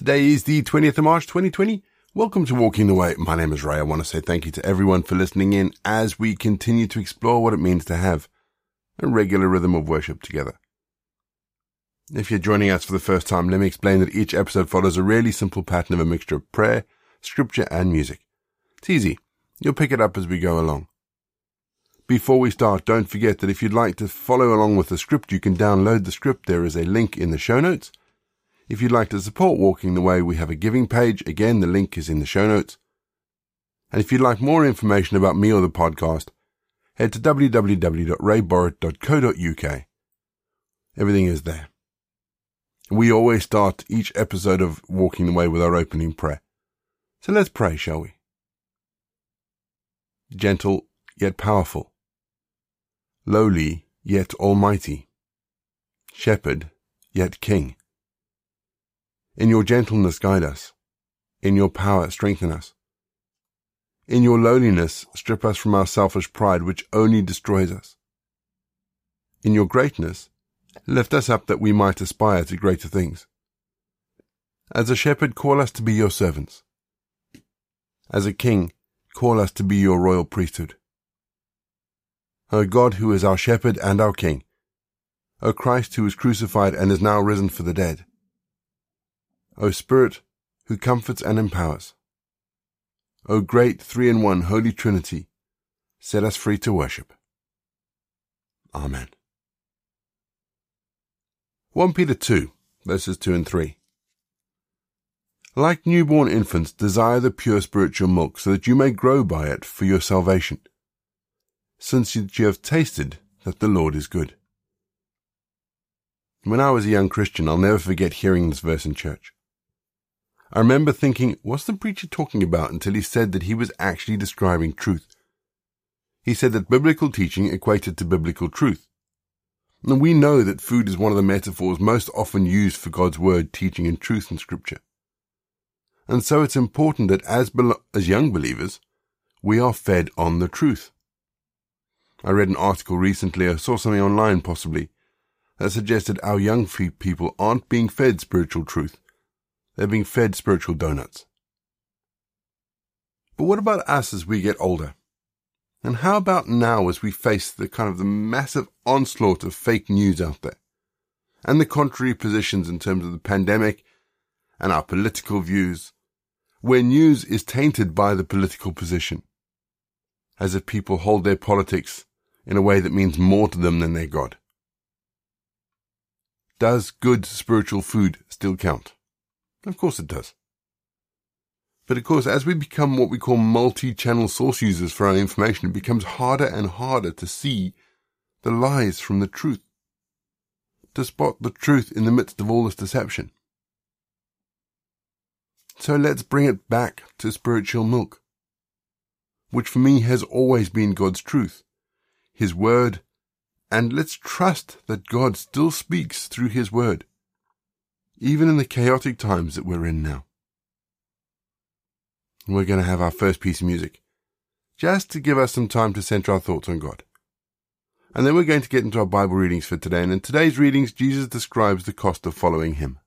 Today is the 20th of March 2020. Welcome to Walking the Way. My name is Ray. I want to say thank you to everyone for listening in as we continue to explore what it means to have a regular rhythm of worship together. If you're joining us for the first time, let me explain that each episode follows a really simple pattern of a mixture of prayer, scripture, and music. It's easy. You'll pick it up as we go along. Before we start, don't forget that if you'd like to follow along with the script, you can download the script. There is a link in the show notes. If you'd like to support Walking the Way, we have a giving page. Again, the link is in the show notes. And if you'd like more information about me or the podcast, head to www.rayborrett.co.uk. Everything is there. We always start each episode of Walking the Way with our opening prayer. So let's pray, shall we? Gentle yet powerful. Lowly yet almighty. Shepherd yet king. In your gentleness guide us. In your power strengthen us. In your lowliness strip us from our selfish pride which only destroys us. In your greatness lift us up that we might aspire to greater things. As a shepherd call us to be your servants. As a king call us to be your royal priesthood. O God who is our shepherd and our king. O Christ who was crucified and is now risen for the dead. O Spirit, who comforts and empowers. O great three in one Holy Trinity, set us free to worship. Amen. 1 Peter 2, verses 2 and 3. Like newborn infants, desire the pure spiritual milk so that you may grow by it for your salvation, since you have tasted that the Lord is good. When I was a young Christian, I'll never forget hearing this verse in church. I remember thinking, what's the preacher talking about until he said that he was actually describing truth. He said that biblical teaching equated to biblical truth. And we know that food is one of the metaphors most often used for God's word, teaching, and truth in scripture. And so it's important that as, as young believers, we are fed on the truth. I read an article recently, I saw something online possibly, that suggested our young people aren't being fed spiritual truth they're being fed spiritual donuts. But what about us as we get older? And how about now as we face the kind of the massive onslaught of fake news out there? And the contrary positions in terms of the pandemic and our political views, where news is tainted by the political position, as if people hold their politics in a way that means more to them than their God. Does good spiritual food still count? Of course it does. But of course, as we become what we call multi-channel source users for our information, it becomes harder and harder to see the lies from the truth, to spot the truth in the midst of all this deception. So let's bring it back to spiritual milk, which for me has always been God's truth, His Word, and let's trust that God still speaks through His Word even in the chaotic times that we're in now. We're going to have our first piece of music, just to give us some time to center our thoughts on God. And then we're going to get into our Bible readings for today. And in today's readings, Jesus describes the cost of following him.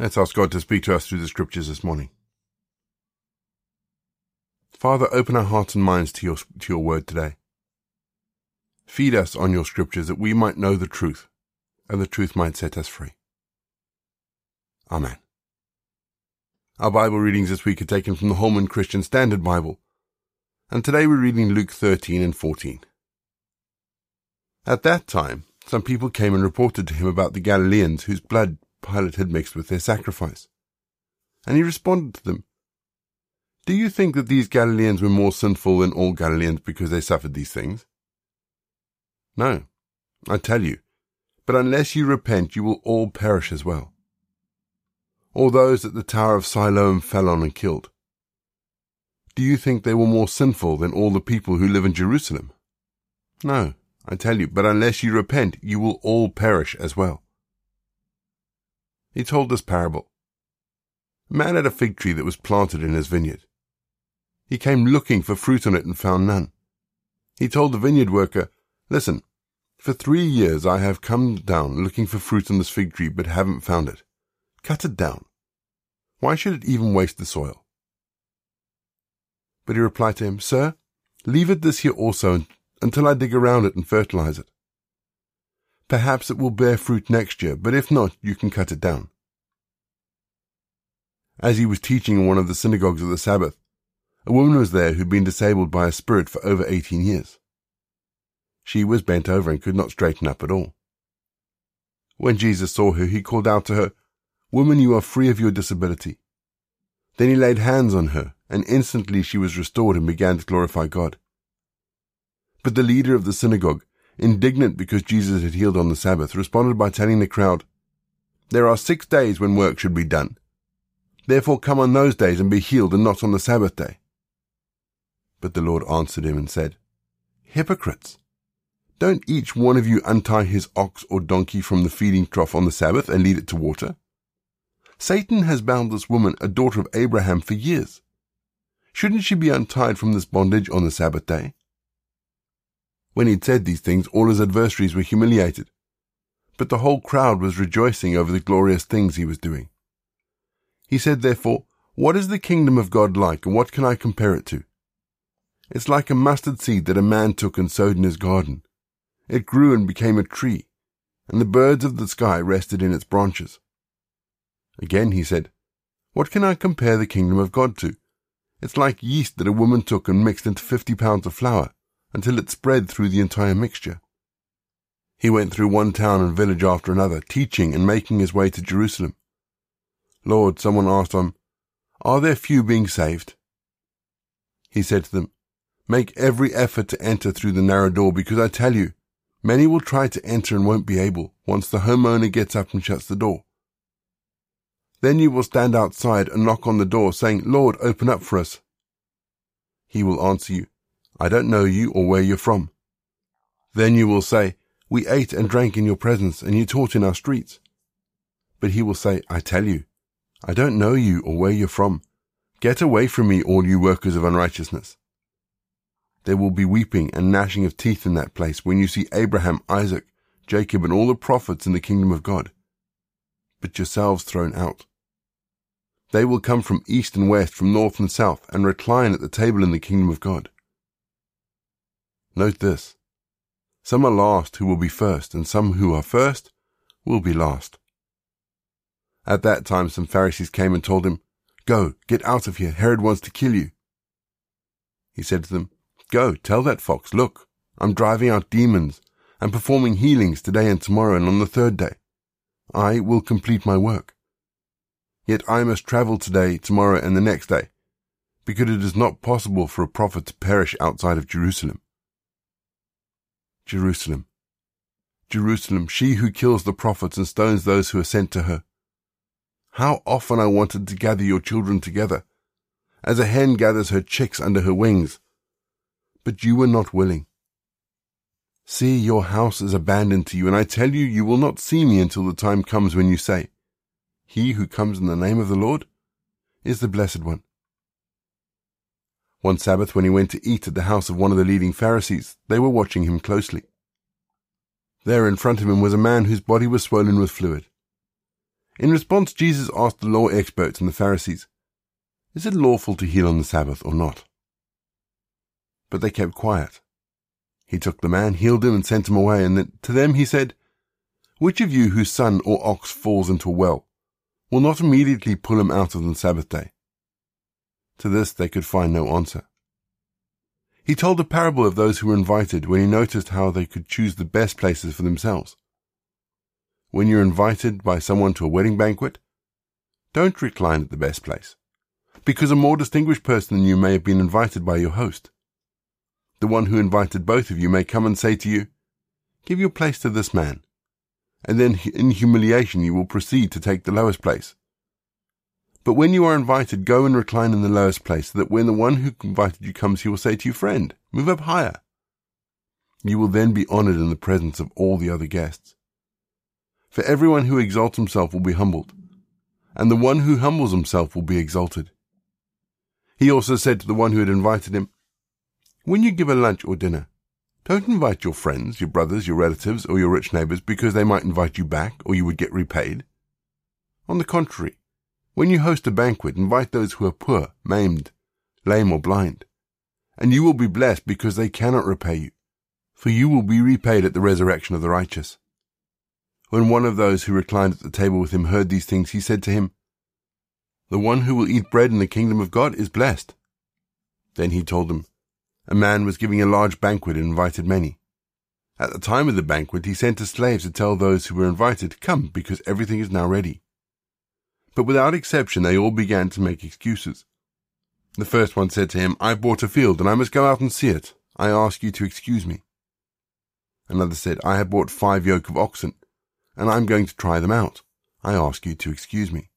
Let's ask God to speak to us through the scriptures this morning. Father, open our hearts and minds to your, to your word today. Feed us on your scriptures that we might know the truth and the truth might set us free. Amen. Our Bible readings this week are taken from the Holman Christian Standard Bible, and today we're reading Luke 13 and 14. At that time, some people came and reported to him about the Galileans whose blood Pilate had mixed with their sacrifice. And he responded to them, Do you think that these Galileans were more sinful than all Galileans because they suffered these things? No, I tell you, but unless you repent, you will all perish as well. All those that the Tower of Siloam fell on and killed. Do you think they were more sinful than all the people who live in Jerusalem? No, I tell you, but unless you repent, you will all perish as well. He told this parable. A man had a fig tree that was planted in his vineyard. He came looking for fruit on it and found none. He told the vineyard worker, Listen, for three years I have come down looking for fruit on this fig tree, but haven't found it. Cut it down. Why should it even waste the soil? But he replied to him, Sir, leave it this year also until I dig around it and fertilize it. Perhaps it will bear fruit next year, but if not, you can cut it down. As he was teaching in one of the synagogues of the Sabbath, a woman was there who'd been disabled by a spirit for over eighteen years. She was bent over and could not straighten up at all. When Jesus saw her, he called out to her, Woman, you are free of your disability. Then he laid hands on her, and instantly she was restored and began to glorify God. But the leader of the synagogue, indignant because Jesus had healed on the Sabbath, responded by telling the crowd, There are six days when work should be done. Therefore come on those days and be healed and not on the Sabbath day. But the Lord answered him and said, Hypocrites! Don't each one of you untie his ox or donkey from the feeding trough on the Sabbath and lead it to water? Satan has bound this woman, a daughter of Abraham, for years. Shouldn't she be untied from this bondage on the Sabbath day? When he'd said these things, all his adversaries were humiliated. But the whole crowd was rejoicing over the glorious things he was doing. He said, therefore, What is the kingdom of God like, and what can I compare it to? It's like a mustard seed that a man took and sowed in his garden. It grew and became a tree, and the birds of the sky rested in its branches. Again he said, What can I compare the kingdom of God to? It's like yeast that a woman took and mixed into fifty pounds of flour until it spread through the entire mixture. He went through one town and village after another, teaching and making his way to Jerusalem. Lord, someone asked him, Are there few being saved? He said to them, Make every effort to enter through the narrow door, because I tell you, many will try to enter and won't be able once the homeowner gets up and shuts the door. Then you will stand outside and knock on the door, saying, Lord, open up for us. He will answer you, I don't know you or where you're from. Then you will say, We ate and drank in your presence, and you taught in our streets. But he will say, I tell you, I don't know you or where you're from. Get away from me, all you workers of unrighteousness. There will be weeping and gnashing of teeth in that place when you see Abraham, Isaac, Jacob, and all the prophets in the kingdom of God, but yourselves thrown out. They will come from east and west, from north and south, and recline at the table in the kingdom of God. Note this. Some are last who will be first, and some who are first will be last. At that time some Pharisees came and told him, Go, get out of here, Herod wants to kill you. He said to them, Go, tell that fox, look, I'm driving out demons and performing healings today and tomorrow and on the third day. I will complete my work. Yet I must travel today, tomorrow, and the next day, because it is not possible for a prophet to perish outside of Jerusalem. Jerusalem. Jerusalem, she who kills the prophets and stones those who are sent to her. How often I wanted to gather your children together, as a hen gathers her chicks under her wings. But you were not willing. See, your house is abandoned to you, and I tell you, you will not see me until the time comes when you say, He who comes in the name of the Lord is the blessed one. One Sabbath, when he went to eat at the house of one of the leading Pharisees, they were watching him closely. There in front of him was a man whose body was swollen with fluid. In response, Jesus asked the law experts and the Pharisees, Is it lawful to heal on the Sabbath or not? But they kept quiet. He took the man, healed him, and sent him away, and to them he said, Which of you whose son or ox falls into a well will not immediately pull him out on the Sabbath day? To this they could find no answer. He told a parable of those who were invited when he noticed how they could choose the best places for themselves. When you're invited by someone to a wedding banquet, don't recline at the best place, because a more distinguished person than you may have been invited by your host. The one who invited both of you may come and say to you, Give your place to this man, and then in humiliation you will proceed to take the lowest place. But when you are invited, go and recline in the lowest place, so that when the one who invited you comes, he will say to you, Friend, move up higher. You will then be honored in the presence of all the other guests. For everyone who exalts himself will be humbled, and the one who humbles himself will be exalted. He also said to the one who had invited him, When you give a lunch or dinner, don't invite your friends, your brothers, your relatives, or your rich neighbors because they might invite you back or you would get repaid. On the contrary, when you host a banquet, invite those who are poor, maimed, lame, or blind, and you will be blessed because they cannot repay you, for you will be repaid at the resurrection of the righteous. When one of those who reclined at the table with him heard these things, he said to him, The one who will eat bread in the kingdom of God is blessed. Then he told them, A man was giving a large banquet and invited many. At the time of the banquet, he sent his slaves to tell those who were invited, Come, because everything is now ready. But without exception, they all began to make excuses. The first one said to him, I bought a field, and I must go out and see it. I ask you to excuse me. Another said, I have bought five yoke of oxen and I'm going to try them out. I ask you to excuse me.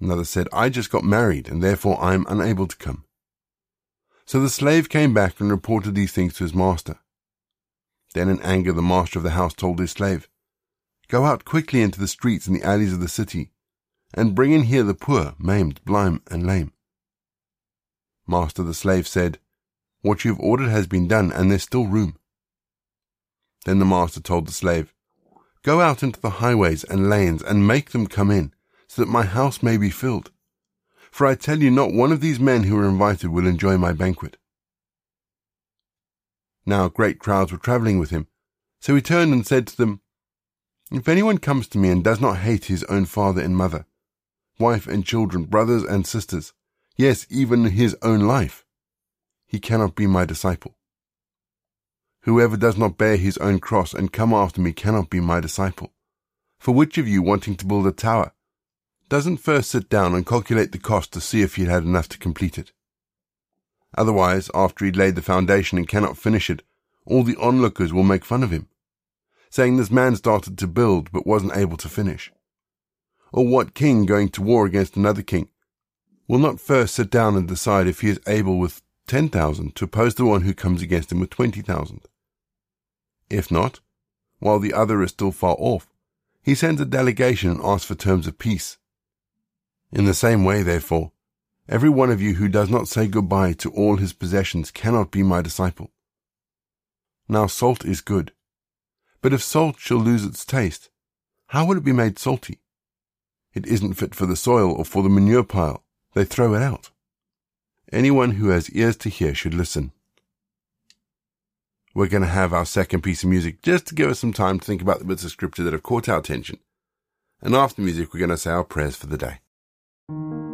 Another said, I just got married and therefore I am unable to come. So the slave came back and reported these things to his master. Then in anger the master of the house told his slave, Go out quickly into the streets and the alleys of the city, and bring in here the poor, maimed, blind, and lame. Master the slave said, What you have ordered has been done, and there's still room. Then the master told the slave, Go out into the highways and lanes and make them come in, so that my house may be filled. For I tell you, not one of these men who are invited will enjoy my banquet. Now great crowds were travelling with him, so he turned and said to them, If anyone comes to me and does not hate his own father and mother, wife and children, brothers and sisters, yes, even his own life, he cannot be my disciple. Whoever does not bear his own cross and come after me cannot be my disciple. For which of you wanting to build a tower doesn't first sit down and calculate the cost to see if he had enough to complete it? Otherwise, after he'd laid the foundation and cannot finish it, all the onlookers will make fun of him, saying this man started to build but wasn't able to finish. Or what king going to war against another king will not first sit down and decide if he is able with ten thousand to oppose the one who comes against him with twenty thousand? If not, while the other is still far off, he sends a delegation and asks for terms of peace. In the same way, therefore, every one of you who does not say goodbye to all his possessions cannot be my disciple. Now salt is good, but if salt shall lose its taste, how will it be made salty? It isn't fit for the soil or for the manure pile. They throw it out. Anyone who has ears to hear should listen we're going to have our second piece of music just to give us some time to think about the bits of scripture that have caught our attention. And after music, we're going to say our prayers for the day.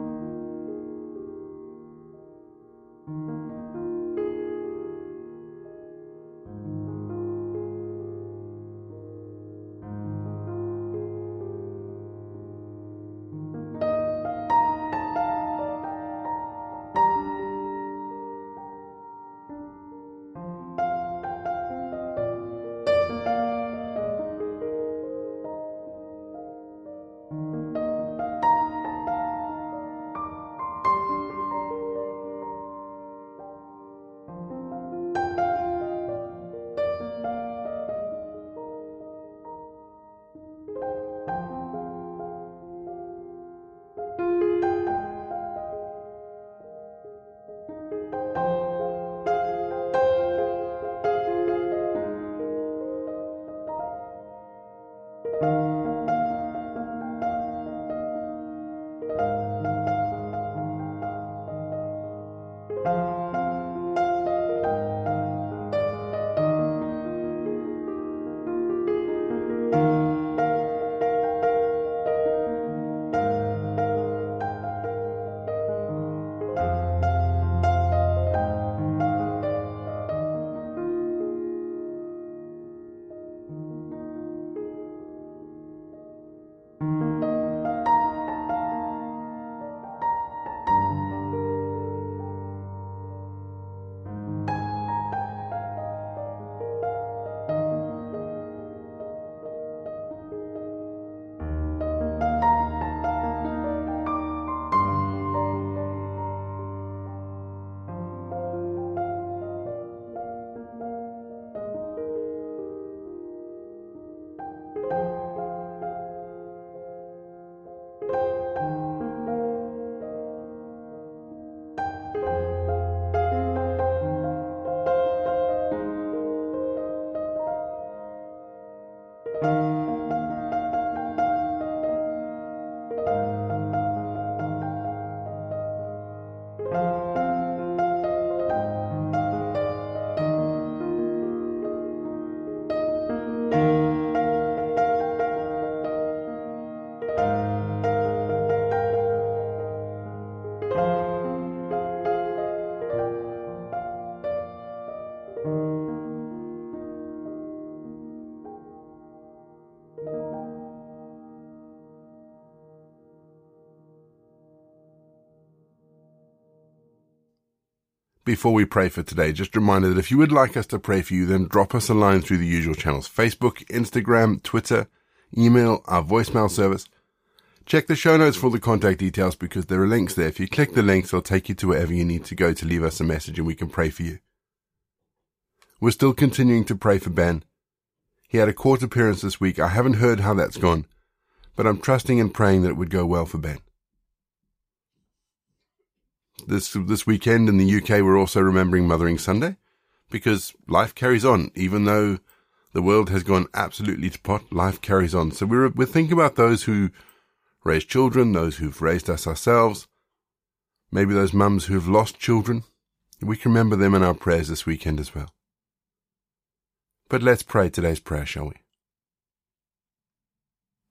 Before we pray for today, just a reminder that if you would like us to pray for you, then drop us a line through the usual channels Facebook, Instagram, Twitter, email, our voicemail service. Check the show notes for the contact details because there are links there. If you click the links, they'll take you to wherever you need to go to leave us a message and we can pray for you. We're still continuing to pray for Ben. He had a court appearance this week. I haven't heard how that's gone, but I'm trusting and praying that it would go well for Ben this this weekend in the UK, we're also remembering Mothering Sunday because life carries on, even though the world has gone absolutely to pot. Life carries on. So we're we're thinking about those who raise children, those who've raised us ourselves, maybe those mums who've lost children. We can remember them in our prayers this weekend as well. But let's pray today's prayer, shall we?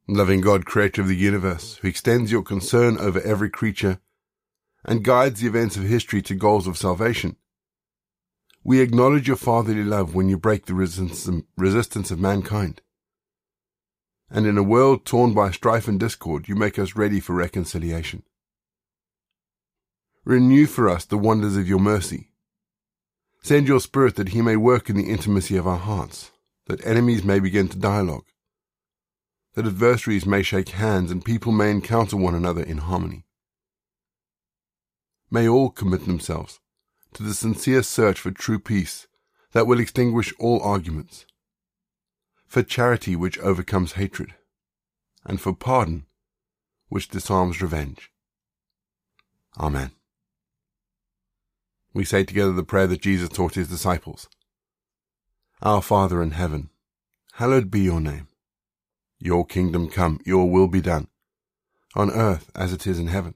Loving God, creator of the universe, who extends your concern over every creature and guides the events of history to goals of salvation. We acknowledge your fatherly love when you break the resistance of mankind. And in a world torn by strife and discord, you make us ready for reconciliation. Renew for us the wonders of your mercy. Send your Spirit that he may work in the intimacy of our hearts, that enemies may begin to dialogue, that adversaries may shake hands and people may encounter one another in harmony may all commit themselves to the sincere search for true peace that will extinguish all arguments, for charity which overcomes hatred, and for pardon which disarms revenge. Amen. We say together the prayer that Jesus taught his disciples. Our Father in heaven, hallowed be your name. Your kingdom come, your will be done, on earth as it is in heaven.